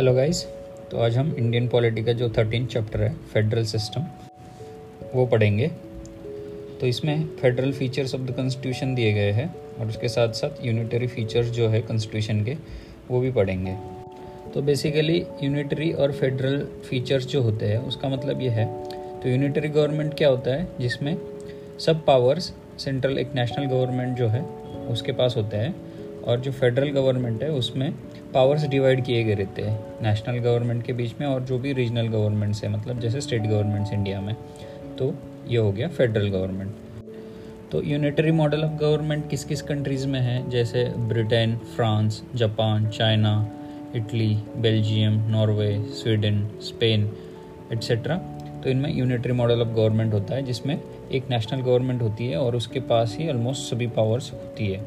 Hello guys तो आज हम इंडियन पॉलिटी का जो थर्टीन चैप्टर है फेडरल सिस्टम वो पढ़ेंगे। तो इसमें federal features of the constitution दिए गए हैं और उसके साथ साथ यूनिटरी फीचर्स जो है कॉन्स्टिट्यूशन के, वो भी पढ़ेंगे। तो बेसिकली यूनिटरी और फेडरल फीचर्स जो होते हैं, उसका मतलब ये है तो यूनिटरी गवर्नमेंट क्या होता है? जिसमें सब पावर्स सेंट्रल एक नेशनल गवर्नमेंट जो है, उसके पास होते हैं। और जो फेडरल गवर्नमेंट है, उसमें पावर्स डिवाइड किए गए रहते हैं। नेशनल गवर्नमेंट के बीच में और जो भी रीजनल गवर्नमेंट्स है मतलब जैसे स्टेट गवर्नमेंट्स इंडिया में तो ये हो गया फेडरल गवर्नमेंट तो यूनिटरी मॉडल ऑफ़ गवर्नमेंट किस किस कंट्रीज़ में है? जैसे Britain France Japan China Italy Belgium Norway Sweden Spain etcetera तो इनमें यूनिटरी मॉडल ऑफ़ गवर्नमेंट होता है, जिसमें एक नेशनल गवर्नमेंट होती है और उसके पास ही ऑलमोस्ट सभी पावर्स होती है।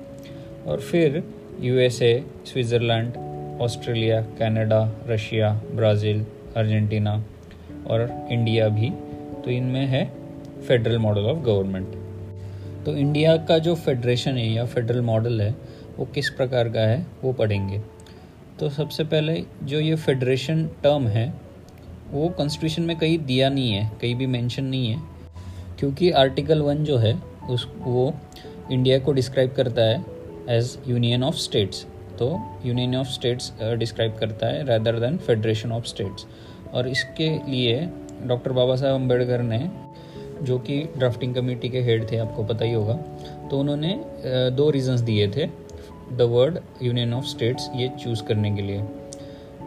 और फिर USA Switzerland Australia Canada Russia Brazil Argentina और इंडिया भी। तो इनमें है फेडरल मॉडल ऑफ़ गवर्नमेंट तो इंडिया का जो फेडरेशन है या फेडरल मॉडल है, वो किस प्रकार का है, वो पढ़ेंगे। तो सबसे पहले जो ये फेडरेशन टर्म है, वो कॉन्स्टिट्यूशन में कहीं दिया नहीं है, कहीं भी मेंशन नहीं है। क्योंकि आर्टिकल वन जो है, उस, वो इंडिया को डिस्क्राइब करता है एज यूनियन ऑफ़ स्टेट्स तो यूनियन ऑफ़ स्टेट्स डिस्क्राइब करता है rather than federation of states और इसके लिए डॉक्टर बाबा साहब अंबेडकर ने जो कि ड्राफ्टिंग कमेटी के हेड थे आपको पता ही होगा तो उन्होंने uh, दो रीजंस दिए थे the word union of states ये चूज़ करने के लिए.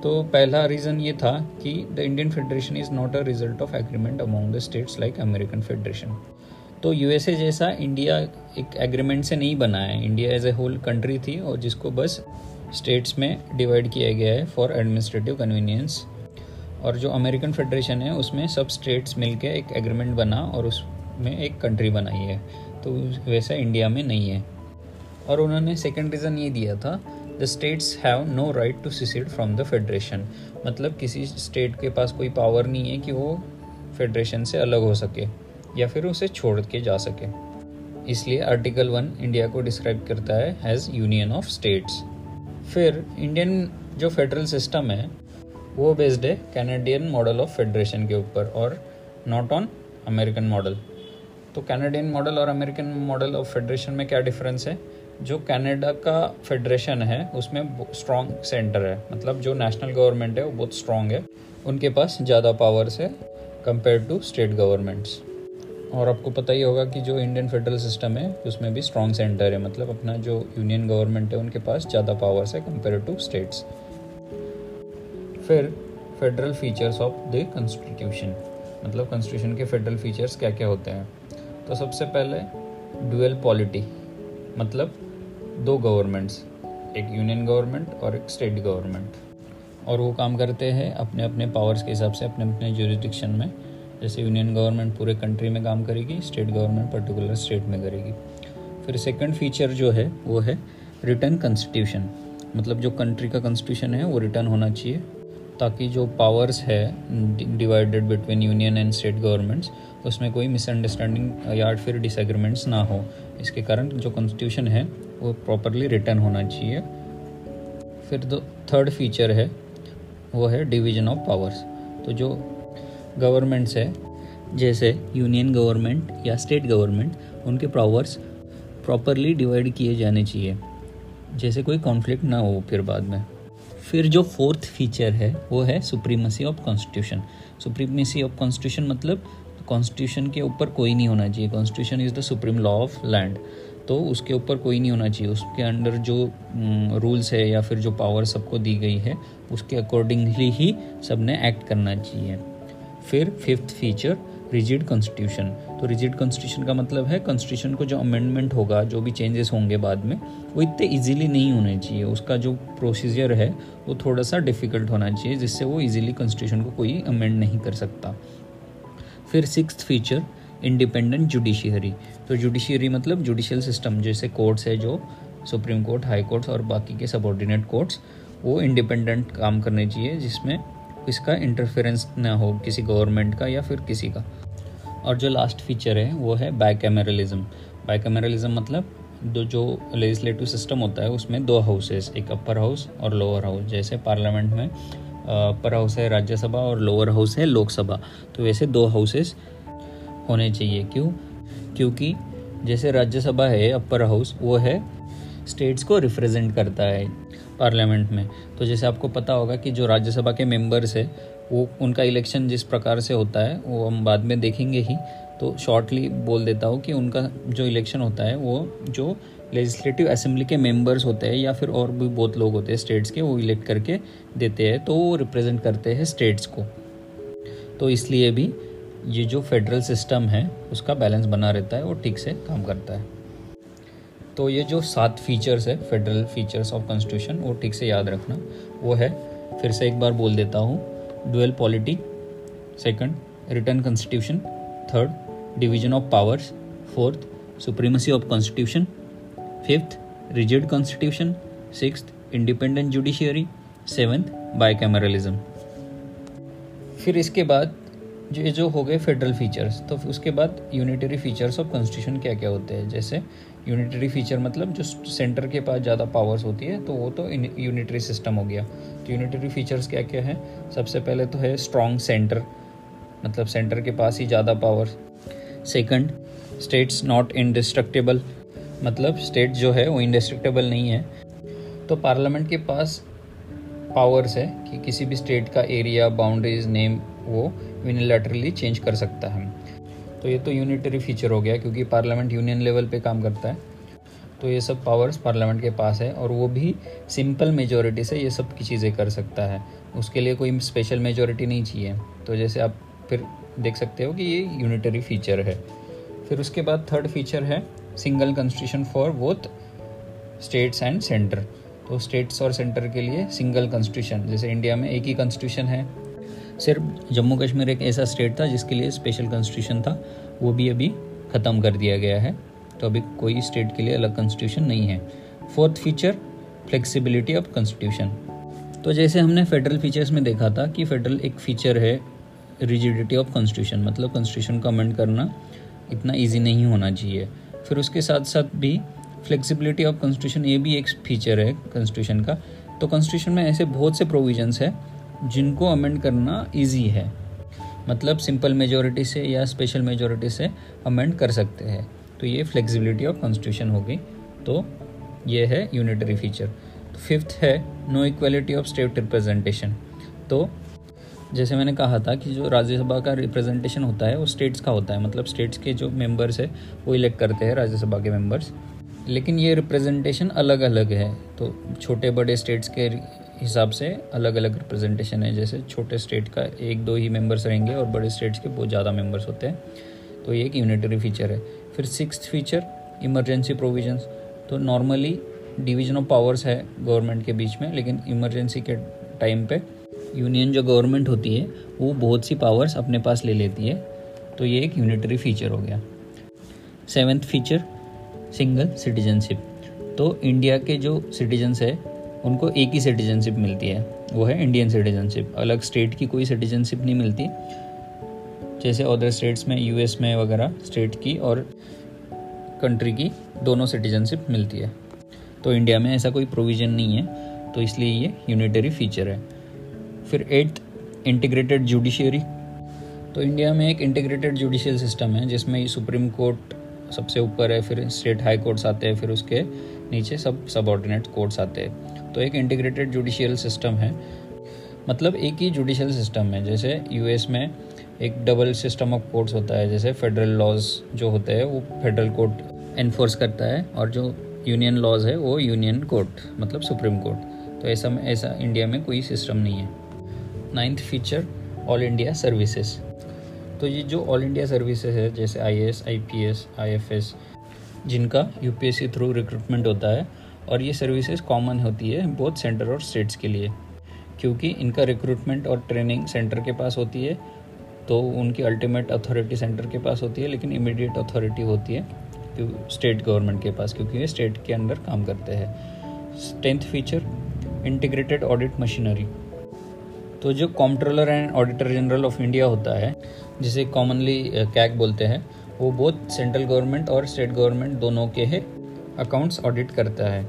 तो पहला रीज़न ये था कि the Indian federation is not a result of agreement among the states like American federation तो यूएसए जैसा इंडिया एक एग्रीमेंट से नहीं बना है। India as a whole country थी और जिसको बस स्टेट्स में डिवाइड किया गया है फॉर एडमिनिस्ट्रेटिव कन्वीनियंस और जो अमेरिकन फेडरेशन है, उसमें सब स्टेट्स मिलके एक एग्रीमेंट बना और उसमें एक कंट्री बनाई है। तो वैसा इंडिया में नहीं है। और उन्होंने सेकेंड रीज़न ये दिया था the states have no right to secede from the federation मतलब किसी स्टेट के पास कोई पावर नहीं है कि वो फेडरेशन से अलग हो सके। या फिर उसे छोड़ के जा सके। इसलिए आर्टिकल वन इंडिया को डिस्क्राइब करता है एज यूनियन ऑफ़ स्टेट्स फिर इंडियन जो फेडरल सिस्टम है, वो बेस्ड है कैनेडियन मॉडल ऑफ़ फेडरेशन के ऊपर और नॉट ऑन अमेरिकन मॉडल तो कैनेडियन मॉडल और अमेरिकन मॉडल ऑफ़ फेडरेशन में क्या डिफरेंस है? जो कनाडा का फेडरेशन है, उसमें स्ट्रॉन्ग सेंटर है। मतलब जो नेशनल गवर्नमेंट है, वो बहुत स्ट्रॉन्ग है। उनके पास ज़्यादा पावर्स है कंपेयर टू स्टेट गवर्नमेंट्स और आपको पता ही होगा कि जो इंडियन फेडरल सिस्टम है, उसमें भी स्ट्रॉन्ग सेंटर है। मतलब अपना जो यूनियन गवर्नमेंट है, उनके पास ज़्यादा पावर्स है कंपेयर टू स्टेट्स फिर federal features of the constitution मतलब कॉन्स्टिट्यूशन के फेडरल फीचर्स क्या क्या होते हैं? तो सबसे पहले डुअल पॉलिटी मतलब दो गवर्नमेंट्स एक यूनियन गवर्नमेंट और एक स्टेट गवर्नमेंट और वो काम करते हैं अपने अपने पावर्स के हिसाब से अपने अपने जुरिडिक्शन में। जैसे यूनियन गवर्नमेंट पूरे कंट्री में काम करेगी स्टेट गवर्नमेंट पर्टिकुलर स्टेट में करेगी। फिर सेकंड फीचर जो है, वो है रिटर्न कॉन्स्टिट्यूशन मतलब जो कंट्री का कॉन्स्टिट्यूशन है, वो रिटर्न होना चाहिए, ताकि जो पावर्स है divided between union and state governments उसमें कोई मिसअंडरस्टैंडिंग या फिर डिसएग्रीमेंट्स ना हो। इसके कारण जो कॉन्स्टिट्यूशन है, वो प्रॉपरली रिटर्न होना चाहिए। फिर दो थर्ड फीचर है, वो है डिवीज़न ऑफ़ पावर्स तो जो गवर्नमेंट्स है, जैसे यूनियन गवर्नमेंट या स्टेट गवर्नमेंट उनके पावर्स प्रॉपरली डिवाइड किए जाने चाहिए, जैसे कोई कॉन्फ्लिक्ट ना हो फिर बाद में। फिर जो फोर्थ फीचर है, वो है supremacy of constitution supremacy of constitution मतलब कॉन्स्टिट्यूशन के ऊपर कोई नहीं होना चाहिए। Constitution is the supreme law of land तो उसके ऊपर कोई नहीं होना चाहिए। उसके अंडर जो रूल्स है या फिर जो पावर सबको दी गई है, उसके अकॉर्डिंगली ही सबने एक्ट करना चाहिए। फिर फिफ्थ फीचर रिजिड कॉन्स्टिट्यूशन तो रिजिड कॉन्स्टिट्यूशन का मतलब है कॉन्स्टिट्यूशन को जो अमेंडमेंट होगा, जो भी चेंजेस होंगे बाद में, वो इतने इजीली नहीं होने चाहिए। उसका जो प्रोसीजर है, वो थोड़ा सा डिफ़िकल्ट होना चाहिए, जिससे वो इजीली कॉन्स्टिट्यूशन को कोई अमेंड नहीं कर सकता। फिर सिक्स फीचर इंडिपेंडेंट जुडिशियरी तो जुडिशियरी मतलब जुडिशियल सिस्टम जैसे कोर्ट्स है जो, सुप्रीम कोर्ट हाई कोर्ट्स और बाकी के सबॉर्डिनेट कोर्ट्स वो इंडिपेंडेंट काम करने चाहिए, जिसमें इसका इंटरफेरेंस ना हो किसी गवर्नमेंट का या फिर किसी का। और जो लास्ट फीचर है, वो है बाइकैमरलिज्म बाइकैमरलिज्म मतलब दो, जो लेजिस्लेटिव सिस्टम होता है, उसमें दो हाउसेस एक अपर हाउस और लोअर हाउस जैसे पार्लियामेंट में अपर हाउस है राज्यसभा और लोअर हाउस है लोकसभा। तो वैसे दो हाउसेस होने चाहिए। क्यों? क्योंकि जैसे राज्यसभा है अपर हाउस वो है स्टेट्स को रिप्रेजेंट करता है। पार्लियामेंट में। तो जैसे आपको पता होगा कि जो राज्यसभा के मेंबर्स है, वो, उनका इलेक्शन जिस प्रकार से होता है, वो हम बाद में देखेंगे ही। तो शॉर्टली बोल देता हूँ कि उनका जो इलेक्शन होता है, वो जो लेजिस्लेटिव असेंबली के मेंबर्स होते हैं या फिर और भी बहुत लोग होते हैं स्टेट्स के, वो इलेक्ट करके देते हैं तो वो रिप्रेजेंट करते हैं स्टेट्स को। तो इसलिए भी ये जो फेडरल सिस्टम है, उसका बैलेंस बना रहता है और ठीक से काम करता है। तो ये जो सात फीचर्स है फेडरल फीचर्स ऑफ़ कॉन्स्टिट्यूशन वो ठीक से याद रखना। वो है, फिर से एक बार बोल देता हूँ dual polity second return constitution third division of powers fourth supremacy of constitution fifth rigid constitution six independent judiciary seventh bicameralism फिर इसके बाद, जो ये जो हो गए फेडरल फीचर्स तो उसके बाद यूनिटरी फीचर्स ऑफ़ कॉन्स्टिट्यूशन क्या क्या होते हैं? जैसे यूनिटरी फीचर मतलब जो सेंटर के पास ज़्यादा पावर्स होती है तो वो तो यूनिटरी सिस्टम हो गया। तो यूनिटरी फीचर्स क्या क्या है? सबसे पहले तो है स्ट्रॉन्ग सेंटर मतलब सेंटर के पास ही ज़्यादा power second states not indestructible मतलब स्टेट जो है वो इंडिस्ट्रक्टेबल नहीं है। तो पार्लियामेंट के पास पावर्स है कि किसी भी स्टेट का एरिया बाउंड्रीज नेम वो यूनिलैटरली चेंज कर सकता है। तो ये तो यूनिटरी फीचर हो गया क्योंकि पार्लियामेंट यूनियन लेवल पे काम करता है। तो ये सब पावर्स पार्लियामेंट के पास है, और वो भी सिंपल मेजोरिटी से ये सब की चीज़ें कर सकता है। उसके लिए कोई स्पेशल मेजोरिटी नहीं चाहिए। तो जैसे आप फिर देख सकते हो कि ये यूनिटरी फीचर है। फिर उसके बाद थर्ड फीचर है single constitution for both states and centre तो स्टेट्स और सेंटर के लिए सिंगल कॉन्स्टिट्यूशन जैसे इंडिया में एक ही कॉन्स्टिट्यूशन है सिर्फ़ जम्मू कश्मीर एक ऐसा स्टेट था जिसके लिए स्पेशल कॉन्स्टिट्यूशन था, वो भी अभी ख़त्म कर दिया गया है। तो अभी कोई स्टेट के लिए अलग कॉन्स्टिट्यूशन नहीं है। Fourth feature flexibility of constitution तो जैसे हमने फेडरल फीचर्स में देखा था कि फेडरल एक फीचर है रिजिडिटी ऑफ़ कॉन्स्टिट्यूशन मतलब कॉन्स्टिट्यूशन को अमेंड करना इतना ईजी नहीं होना चाहिए। फिर उसके साथ साथ भी फ्लेक्सिबिलिटी ऑफ़ कॉन्स्टिट्यूशन ये भी एक फीचर है कॉन्स्टिट्यूशन का। तो कॉन्स्टिट्यूशन में ऐसे बहुत से प्रोविजंस है जिनको अमेंड करना इजी है। मतलब सिंपल मेजोरिटी से या स्पेशल मेजोरिटी से अमेंड कर सकते हैं। तो ये फ्लेक्सिबिलिटी ऑफ़ कॉन्स्टिट्यूशन होगी। तो ये है यूनिटरी फीचर तो फिफ्थ है no equality of state representation तो जैसे मैंने कहा था कि जो राज्यसभा का रिप्रेजेंटेशन होता है, वो स्टेट्स का होता है। मतलब स्टेट्स के जो मेंबर्स है, वो इलेक्ट करते हैं राज्यसभा के मेंबर्स लेकिन ये रिप्रेजेंटेशन अलग अलग है। तो छोटे बड़े स्टेट्स के हिसाब से अलग अलग रिप्रेजेंटेशन है। जैसे छोटे स्टेट का एक दो ही मेंबर्स रहेंगे और बड़े स्टेट्स के बहुत ज़्यादा मेंबर्स होते हैं। तो ये एक यूनिटरी फीचर है। फिर सिक्स फीचर इमरजेंसी प्रोविजंस तो नॉर्मली डिवीज़न ऑफ़ पावर्स है गवर्नमेंट के बीच में, लेकिन इमरजेंसी के टाइम पे यूनियन जो गवर्नमेंट होती है, वो बहुत सी पावर्स अपने पास ले लेती है। तो ये एक यूनिटरी फीचर हो गया। सेवेंथ फीचर सिंगल सिटीजनशिप तो इंडिया के जो सिटीजन्स है उनको एक ही सिटीजनशिप मिलती है। वो है इंडियन सिटीजनशिप अलग स्टेट की कोई सिटीजनशिप नहीं मिलती। जैसे अदर स्टेट्स में यूएस में वगैरह स्टेट की और कंट्री की दोनों सिटीजनशिप मिलती है। तो इंडिया में ऐसा कोई प्रोविज़न नहीं है। तो इसलिए ये यूनिटरी फीचर है। फिर एट्थ इंटीग्रेटेड जुडिशियरी तो इंडिया में एक इंटीग्रेटेड जुडिशियल सिस्टम है, जिसमें सुप्रीम कोर्ट सबसे ऊपर है, फिर स्टेट हाई कोर्ट्स आते हैं, फिर उसके नीचे सब सबॉर्डिनेट कोर्ट्स आते हैं। तो एक इंटीग्रेटेड जुडिशियल सिस्टम है। मतलब एक ही जुडिशियल सिस्टम है। जैसे यूएस में एक डबल सिस्टम ऑफ़ कोर्ट्स होता है। जैसे फेडरल लॉज जो होते हैं, वो फेडरल कोर्ट एनफोर्स करता है और जो यूनियन लॉज है, वो यूनियन कोर्ट मतलब सुप्रीम कोर्ट। तो ऐसा ऐसा इंडिया में कोई सिस्टम नहीं है। Ninth feature all India services तो ये जो ऑल इंडिया सर्विसेज़ है, जैसे I S I P S I F S जिनका U P S C through recruitment होता है और ये सर्विसेज़ कॉमन होती है बहुत सेंटर और स्टेट्स के लिए, क्योंकि इनका रिक्रूटमेंट और ट्रेनिंग सेंटर के पास होती है तो उनकी अल्टीमेट अथॉरिटी सेंटर के पास होती है, लेकिन इमीडिएट अथॉरिटी होती है स्टेट गवर्नमेंट के पास, क्योंकि ये स्टेट के अंदर काम करते हैं। Tenth feature integrated audit machinery तो जो comptroller and auditor general of India होता है, जिसे कॉमनली कैक बोलते हैं, वो बोथ सेंट्रल गवर्नमेंट और स्टेट गवर्नमेंट दोनों के है। अकाउंट्स ऑडिट करता है,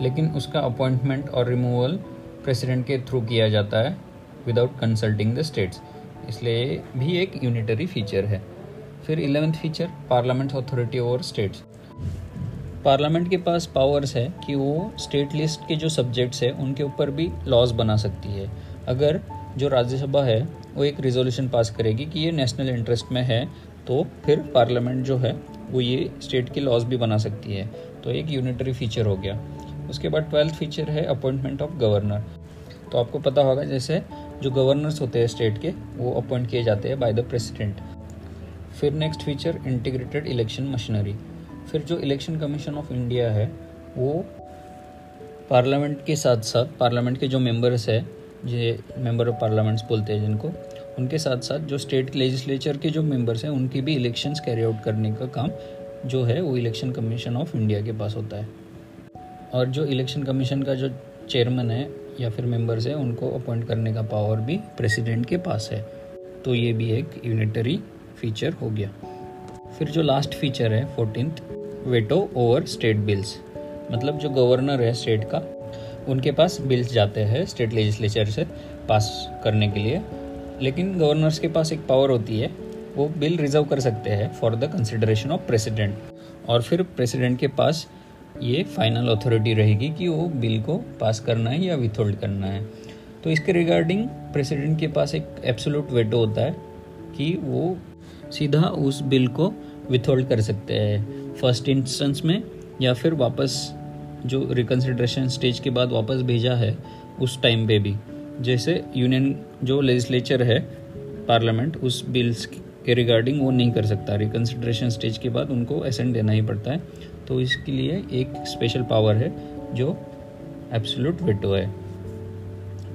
लेकिन उसका अपॉइंटमेंट और रिमूवल प्रेसिडेंट के थ्रू किया जाता है विदाउट कंसल्टिंग द स्टेट्स इसलिए भी एक यूनिटरी फीचर है। फिर eleventh feature parliament authority over states parliament के पास पावर्स है कि वो स्टेट लिस्ट के जो सब्जेक्ट्स हैं, उनके ऊपर भी लॉज बना सकती है। अगर जो राज्यसभा है, वो एक रिजोल्यूशन पास करेगी कि ये नेशनल इंटरेस्ट में है तो फिर पार्लियामेंट जो है वो ये स्टेट के लॉज भी बना सकती है। तो एक यूनिटरी फीचर हो गया। उसके बाद ट्वेल्थ फीचर है अपॉइंटमेंट ऑफ़ गवर्नर तो आपको पता होगा जैसे जो गवर्नर्स होते हैं स्टेट के, वो अपॉइंट किए जाते हैं बाय द प्रेसिडेंट फिर next feature integrated election machinery फिर जो इलेक्शन कमीशन ऑफ़ इंडिया है, वो पार्लियामेंट के साथ साथ पार्लियामेंट के जो मेंबर्स है ये मेंबर ऑफ़ पार्लियामेंट्स बोलते हैं जिनको उनके साथ साथ जो स्टेट लेजिस्लेचर के जो मेंबर्स हैं, उनकी भी इलेक्शंस कैरी आउट करने का काम जो है, वो इलेक्शन कमीशन ऑफ़ इंडिया के पास होता है। और जो इलेक्शन कमीशन का जो चेयरमैन है या फिर मेंबर्स हैं, उनको अपॉइंट करने का पावर भी प्रेसिडेंट के पास है। तो ये भी एक यूनिटरी फीचर हो गया। फिर जो लास्ट फीचर है fourteenth veto over state bills मतलब जो गवर्नर है स्टेट का, उनके पास बिल्स जाते हैं स्टेट लेजिस्लेचर से पास करने के लिए। लेकिन गवर्नर्स के पास एक पावर होती है, वो बिल रिज़र्व कर सकते हैं for the consideration of president और फिर प्रेसिडेंट के पास ये फाइनल अथॉरिटी रहेगी कि वो बिल को पास करना है या विथहोल्ड करना है। तो इसके रिगार्डिंग प्रेसिडेंट के पास एक एब्सोलूट वेटो होता है कि वो सीधा उस बिल को विथहोल्ड कर सकते हैं। फ़र्स्ट इंस्टेंस में या फिर वापस जो रिकन्सिड्रेशन स्टेज के बाद वापस भेजा है, उस टाइम पे भी। जैसे यूनियन जो लेजिस्लेचर है, पार्लियामेंट, उस बिल्स के रिगार्डिंग वो नहीं कर सकता। रिकन्सिड्रेशन स्टेज के बाद उनको एसेंट देना ही पड़ता है। तो इसके लिए एक स्पेशल पावर है, जो एब्सोल्यूट वेटो है।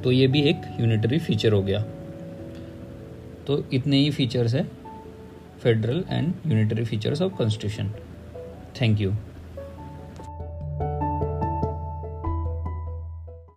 तो ये भी एक यूनिटरी फीचर हो गया। तो इतने ही फीचर्स है, federal and unitary features of constitution. Thank you.